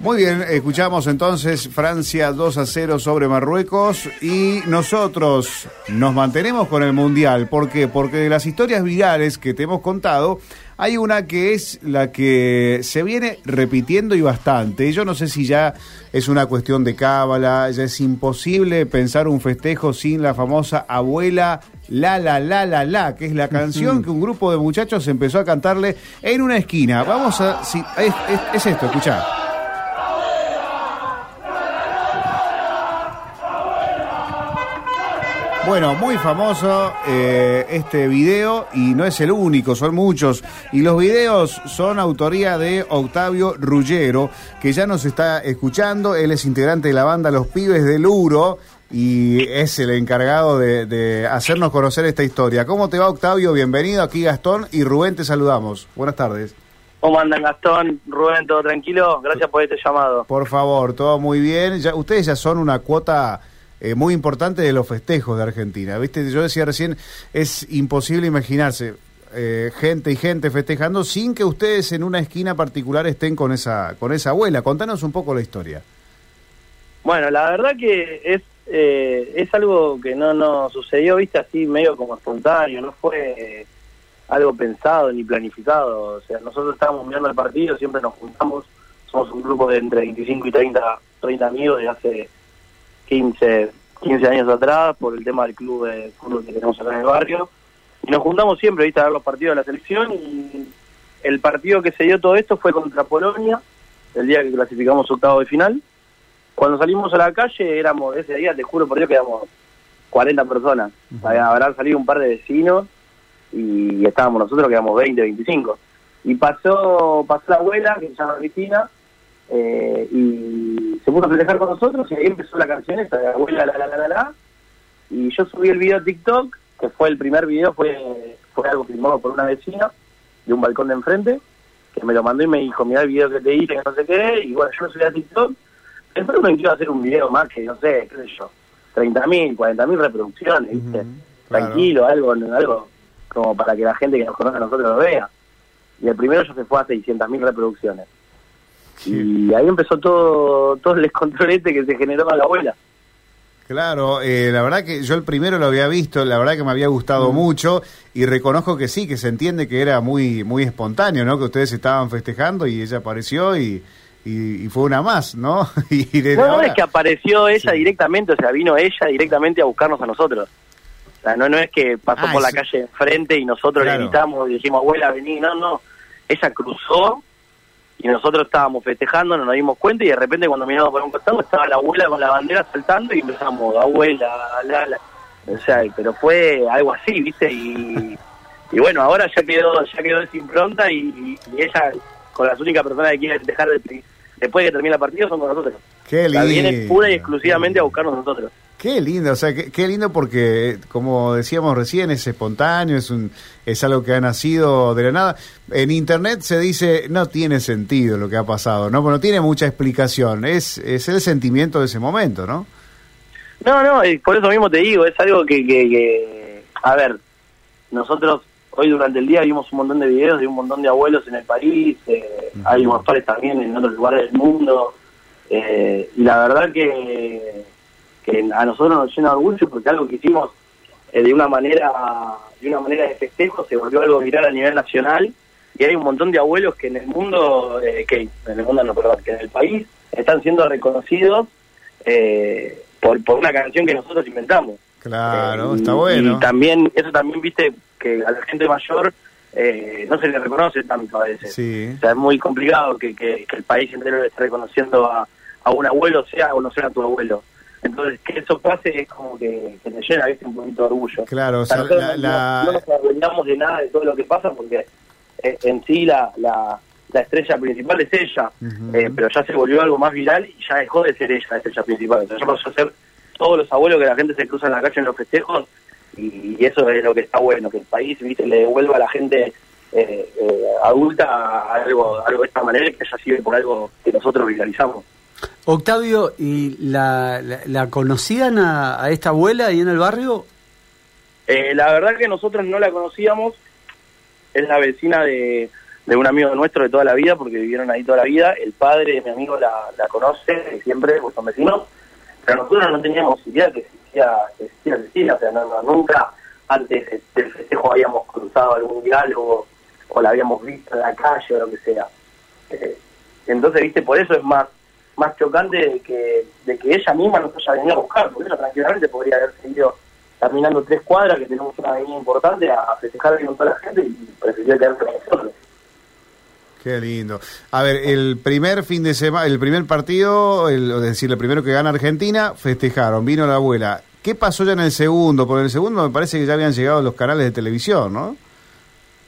Muy bien, escuchamos entonces Francia 2 a 0 sobre Marruecos y nosotros nos mantenemos con el Mundial. ¿Por qué? Porque de las historias virales que te hemos contado, hay una que es la que se viene repitiendo y bastante. Yo no sé si ya es una cuestión de cábala, ya es imposible pensar un festejo sin la famosa abuela La La La La La, que es la canción que un grupo de muchachos empezó a cantarle en una esquina. Vamos a... Si, es, es, es esto, escuchá. Bueno, muy famoso eh, este video y no es el único, son muchos. Y los videos son autoría de Octavio Ruggero, que ya nos está escuchando. Él es integrante de la banda Los Pibes del Uro y es el encargado de, de hacernos conocer esta historia. ¿Cómo te va, Octavio? Bienvenido. Aquí Gastón y Rubén te saludamos. Buenas tardes. ¿Cómo andan Gastón? Rubén, ¿todo tranquilo? Gracias por este llamado. Por favor, todo muy bien. Ya, ustedes ya son una cuota eh, muy importante de los festejos de Argentina. ¿Viste? Yo decía recién, es imposible imaginarse eh, gente y gente festejando sin que ustedes en una esquina particular estén con esa, con esa abuela. Contanos un poco la historia. Bueno, la verdad que es eh, es algo que no nos sucedió, viste, así medio como espontáneo, no fue algo pensado ni planificado. O sea, nosotros estábamos mirando el partido, siempre nos juntamos, somos un grupo de entre 25 y 30, 30 amigos de hace 15, 15 años atrás por el tema del club de fútbol que tenemos acá en el barrio. Y nos juntamos siempre, viste, a ver los partidos de la selección y el partido que se dio todo esto fue contra Polonia, el día que clasificamos octavo de final. Cuando salimos a la calle éramos, ese día te juro por Dios que éramos 40 personas. Uh -huh. Habrán salido un par de vecinos y estábamos nosotros que éramos 20, 25. Y pasó, pasó la abuela, que se llama Cristina, eh, y se puso a festejar con nosotros y ahí empezó la canción esta de abuela la la la la la y yo subí el video a TikTok que fue el primer video fue fue algo filmado por una vecina de un balcón de enfrente que me lo mandó y me dijo mira el video que te hice que no sé qué y bueno yo lo subí a TikTok después me quiero hacer un video más que no sé qué sé yo 30 mil 40 mil reproducciones ¿viste? Uh -huh, tranquilo algo algo como para que la gente que nos conoce a nosotros lo vea y el primero ya se fue a 600 mil reproducciones Sí. Y ahí empezó todo, todo el descontrolete que se generó con la abuela. Claro, eh, la verdad que yo el primero lo había visto, la verdad que me había gustado mm. mucho y reconozco que sí, que se entiende que era muy muy espontáneo, ¿no? Que ustedes estaban festejando y ella apareció y, y, y fue una más, ¿no? y no, ahora... es que apareció ella sí. directamente, o sea, vino ella directamente a buscarnos a nosotros. O sea, no, no es que pasó ah, por la calle enfrente y nosotros claro. le gritamos y dijimos, abuela, vení, no, no. Ella cruzó y nosotros estábamos festejando, no nos dimos cuenta y de repente cuando miramos por un costado estaba la abuela con la bandera saltando y empezamos, abuela, la, la. O sea, pero fue algo así, ¿viste? Y, y bueno, ahora ya quedó ya quedó esa impronta y, y, ella con las únicas personas que quiere festejar después de que termine el partido son con nosotros. Qué lindo. La viene pura y exclusivamente a buscarnos nosotros. Qué lindo, o sea, qué, qué, lindo porque, como decíamos recién, es espontáneo, es un es algo que ha nacido de la nada. En internet se dice, no tiene sentido lo que ha pasado, ¿no? Pero no tiene mucha explicación, es, es el sentimiento de ese momento, ¿no? No, no, por eso mismo te digo, es algo que, que, que a ver, nosotros hoy durante el día vimos un montón de videos de un montón de abuelos en el país, eh, uh -huh. hay pastores también en otros lugares del mundo, eh, y la verdad que que a nosotros nos llena de orgullo porque algo que hicimos eh, de una manera de una manera de festejo se volvió algo viral a nivel nacional. Y hay un montón de abuelos que en el mundo eh, que en el mundo no perdón que en el país están siendo reconocidos eh, por por una canción que nosotros inventamos. Claro está bueno. y también eso también viste que a la gente mayor no se le reconoce tanto a veces. Sí. o sea es muy complicado que, que, que el país entero le esté reconociendo a, a un abuelo sea o no sea tu abuelo entonces, que eso pase es como que, que te llena ¿viste? un poquito de orgullo. Claro, o sea, la, la... No, no, nos arruinamos de nada de todo lo que pasa porque eh, en sí la, la, la, estrella principal es ella, uh -huh. eh, pero ya se volvió algo más viral y ya dejó de ser ella la estrella principal. Entonces, ya pasó a ser todos los abuelos que la gente se cruza en la calle en los festejos y, y eso es lo que está bueno, que el país viste le devuelva a la gente eh, eh, adulta algo, algo de esta manera que ya sirve por algo que nosotros viralizamos. Octavio, ¿y la, la, conocían a, a, esta abuela ahí en el barrio? Eh, la verdad que nosotros no la conocíamos, es la vecina de, un amigo nuestro de toda la vida, porque vivieron ahí toda la vida. El padre de mi amigo la, la conoce siempre, pues son vecinos, pero nosotros no teníamos idea que existía, que existía Cecilia, o sea, no, nunca antes del festejo habíamos cruzado algún diálogo o la habíamos visto en la calle o lo que sea. Eh, entonces, viste, por eso es más más chocante de que, de que ella misma nos haya venido a buscar, porque ella tranquilamente podría haber seguido caminando tres cuadras, que tenemos una avenida importante, a festejar con toda la gente y prefirió quedarse con nosotros. Qué lindo. A ver, el primer fin de semana, el primer partido, el, es decir, el primero que gana Argentina, festejaron, vino la abuela. ¿Qué pasó ya en el segundo? Porque en el segundo me parece que ya habían llegado los canales de televisión, ¿no?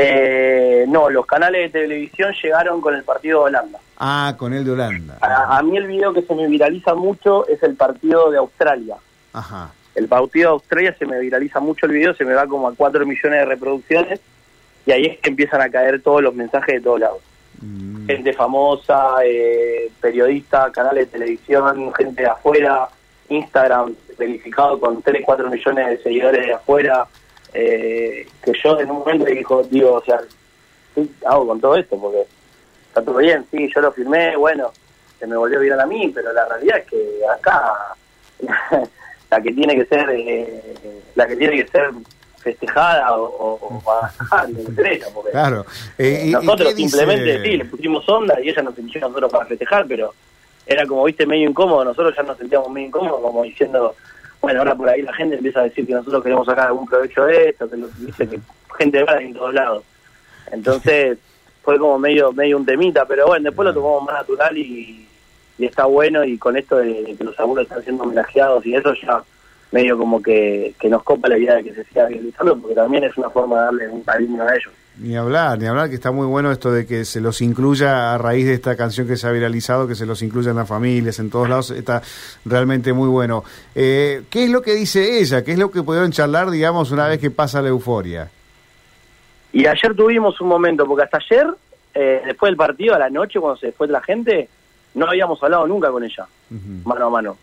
Eh, no, los canales de televisión llegaron con el partido de Holanda. Ah, con el de Holanda. A, mí el video que se me viraliza mucho es el partido de Australia. Ajá. El partido de Australia se me viraliza mucho el video, se me va como a 4 millones de reproducciones y ahí es que empiezan a caer todos los mensajes de todos lados. Mm. Gente famosa, eh, periodistas, canales de televisión, gente de afuera, Instagram verificado con 3, 4 millones de seguidores de afuera, eh, que yo en un momento digo, digo, o sea, ¿qué hago con todo esto? Porque está todo bien, sí, yo lo firmé, bueno, se me volvió viral a mí, pero la realidad es que acá la que tiene que ser, eh, la que tiene que ser festejada o, porque claro. Eh, nosotros simplemente sí, le pusimos onda y ella nos eligió nosotros para festejar, pero era como, viste, medio incómodo, nosotros ya nos sentíamos medio incómodos, como diciendo, bueno, ahora por ahí la gente empieza a decir que nosotros queremos sacar algún provecho de esto, que dice que gente va en todos lados. Entonces fue como medio medio un temita, pero bueno, después lo tomamos más natural y, está bueno y con esto de, que los abuelos están siendo homenajeados y eso ya medio como que, que nos copa la idea de que se siga realizando porque también es una forma de darle un cariño a ellos. Ni hablar, ni hablar, que está muy bueno esto de que se los incluya a raíz de esta canción que se ha viralizado, que se los incluya en las familias, en todos lados, está realmente muy bueno. Eh, ¿Qué es lo que dice ella? ¿Qué es lo que pudieron charlar, digamos, una vez que pasa la euforia? Y ayer tuvimos un momento, porque hasta ayer, eh, después del partido, a la noche, cuando se fue la gente, no habíamos hablado nunca con ella, mano a mano.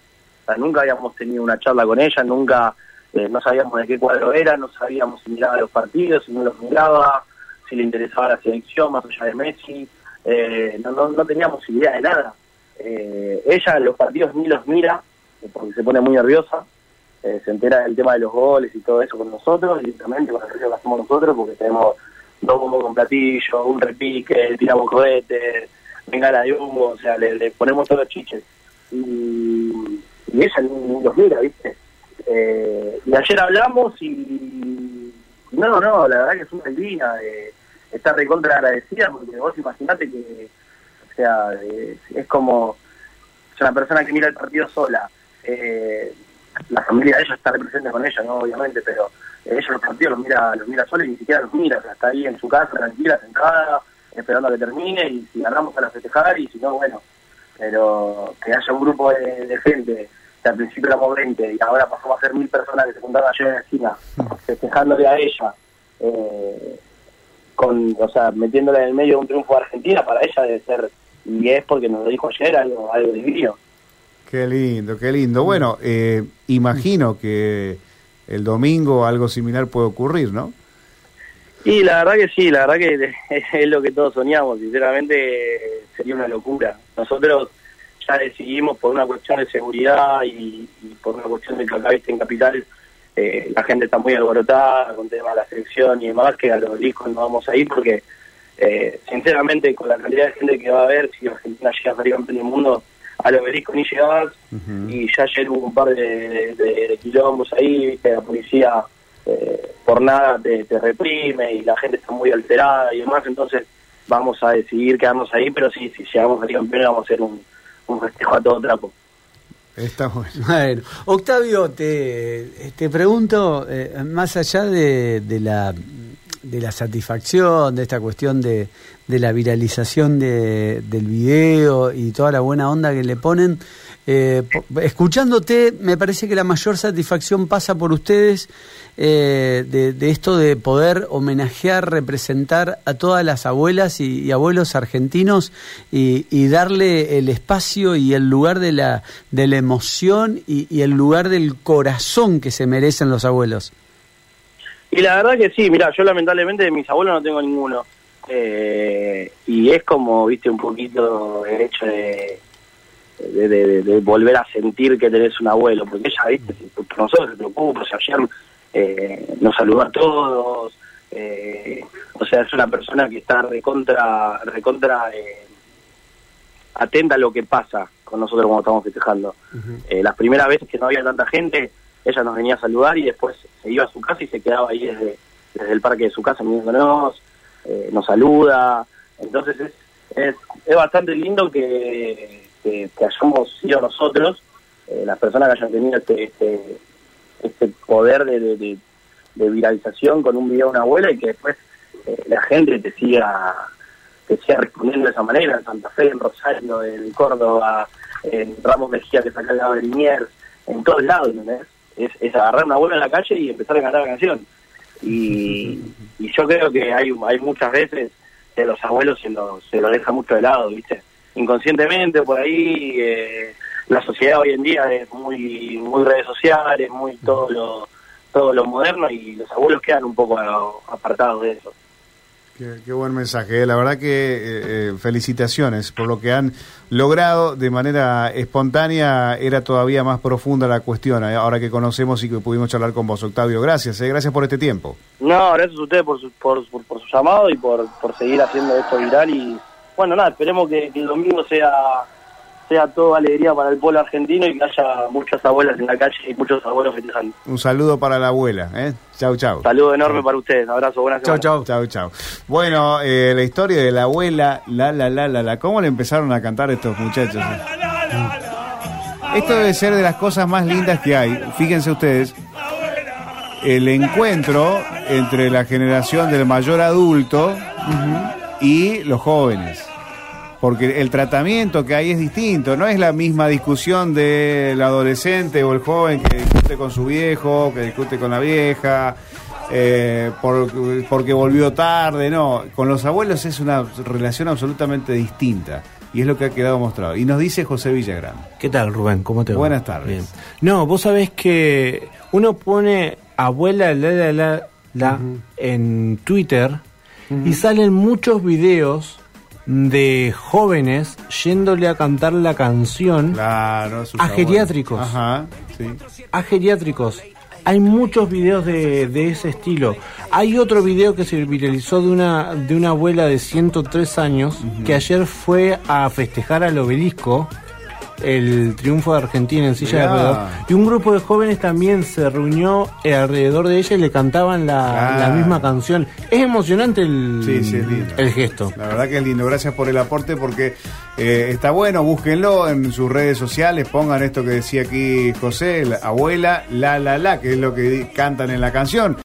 Nunca habíamos tenido una charla con ella, nunca, eh, no sabíamos de qué cuadro era, no sabíamos si miraba los partidos, si no los miraba si le interesaba la selección más allá de Messi, eh, no, no, teníamos idea de nada. Eh, ella los partidos ni los mira, porque se pone muy nerviosa, eh, se entera del tema de los goles y todo eso con nosotros, directamente con el que hacemos nosotros, porque tenemos dos bombos con platillo, un repique, tiramos cohetes, bengala de humo, o sea, le, ponemos todos los chiches. Ella ni, los mira, ¿viste? y ayer hablamos y no, no, la verdad que es una divina, de está recontra agradecida porque vos imaginate que, o sea, es como una persona que mira el partido sola. Eh, la familia de ella está presente con ella, ¿no? Obviamente, pero ella los partidos los mira, los mira sola y ni siquiera los mira, está ahí en su casa, tranquila, sentada, esperando a que termine y si ganamos a la festejar y si no, bueno, pero que haya un grupo de, gente que al principio éramos 20 y ahora pasamos a ser mil personas que se juntaron ayer en la esquina festejándole a ella. Eh, con, o sea, metiéndola en el medio de un triunfo de Argentina, para ella debe ser, y es porque nos lo dijo ayer, algo, algo divino. Qué lindo, qué lindo. Bueno, eh, imagino que el domingo algo similar puede ocurrir, ¿no? Y la verdad que sí, la verdad que es lo que todos soñamos, sinceramente sería una locura. Nosotros ya decidimos por una cuestión de seguridad y, por una cuestión de que acá en Capital eh, la gente está muy alborotada con tema de la selección y demás, que a los discos no vamos a ir porque, eh, sinceramente, con la cantidad de gente que va a haber, si Argentina llega a salir campeón del mundo, a los obeliscos ni llegabas, y ya ayer hubo un par de, de, quilombos ahí, que la policía eh, por nada te, reprime y la gente está muy alterada y demás, entonces vamos a decidir quedarnos ahí, pero sí, si llegamos a salir campeones vamos a hacer un, un festejo a todo trapo. Está bueno. Octavio, te, te pregunto, eh, más allá de, de, la, de la satisfacción, de esta cuestión de, de la viralización de, del video y toda la buena onda que le ponen, eh, escuchándote, me parece que la mayor satisfacción pasa por ustedes eh, de, esto de poder homenajear, representar a todas las abuelas y, abuelos argentinos y, darle el espacio y el lugar de la, de la emoción y, el lugar del corazón que se merecen los abuelos. Y la verdad que sí, mira, yo lamentablemente de mis abuelos no tengo ninguno Eh, y es como, viste, un poquito el hecho de, de, volver a sentir que tenés un abuelo, porque ella, viste, por nosotros se preocupa, o sea, ayer eh, nos saludó a todos, eh, o sea, es una persona que está recontra, recontra eh, atenta a lo que pasa con nosotros cuando estamos festejando. eh, las primeras veces que no había tanta gente, ella nos venía a saludar y después se iba a su casa y se quedaba ahí desde, desde el parque de su casa mirándonos, eh, nos saluda. Entonces es, es, es bastante lindo que, que, hayamos sido nosotros, eh, las personas que hayan tenido este, este, este poder de, de, viralización con un video de una abuela y que después eh, la gente te siga te siga respondiendo de esa manera, en Santa Fe, en Rosario, en Córdoba, en Ramos Mejía que saca el lado de Liniers, en todos lados, ¿entendés? Es, es agarrar una abuela en la calle y empezar a cantar la canción. Y, y yo creo que hay, hay muchas veces que los abuelos se lo, se lo deja mucho de lado, ¿viste? Inconscientemente por ahí, eh, la sociedad hoy en día es muy, muy redes sociales, muy todo lo, todo lo moderno y los abuelos quedan un poco apartados de eso. Qué, buen mensaje. Eh. La verdad que eh, eh, felicitaciones por lo que han logrado de manera espontánea. Era todavía más profunda la cuestión, ahora que conocemos y que pudimos charlar con vos, Octavio. Gracias, gracias por este tiempo. No, gracias a ustedes por su, por, por, su llamado y por, por seguir haciendo esto viral. Y bueno, nada, esperemos que el domingo sea sea todo alegría para el pueblo argentino y que haya muchas abuelas en la calle y muchos abuelos festejando. Un saludo para la abuela, ¿eh? Chau, chau. Saludo enorme para ustedes, abrazo, buenas Chau, chau. Chau, chau. Bueno, eh, la historia de la abuela, la, la, la, la, la, ¿cómo le empezaron a cantar estos muchachos? Esto debe ser de las cosas más lindas que hay. Fíjense ustedes, el encuentro entre la generación del mayor adulto y los jóvenes porque el tratamiento que hay es distinto, no es la misma discusión del adolescente o el joven que discute con su viejo, que discute con la vieja, eh, porque volvió tarde, no, con los abuelos es una relación absolutamente distinta. Y es lo que ha quedado mostrado. Y nos dice José Villagrán. ¿Qué tal, Rubén? ¿Cómo te va? Buenas tardes. Bien. No, vos sabés que uno pone abuela la la la, la en Twitter y salen muchos videos de jóvenes yéndole a cantar la canción a geriátricos. A geriátricos. Hay muchos videos de, de, ese estilo. Hay otro video que se viralizó de una, de una abuela de 103 años que ayer fue a festejar al obelisco el triunfo de Argentina en silla de ruedas. Y un grupo de jóvenes también se reunió alrededor de ella y le cantaban la, misma canción. Es emocionante el, el gesto. La verdad que es lindo. Gracias por el aporte porque eh, está bueno. Búsquenlo en sus redes sociales. Pongan esto que decía aquí José, la abuela, la la la, que es lo que cantan en la canción.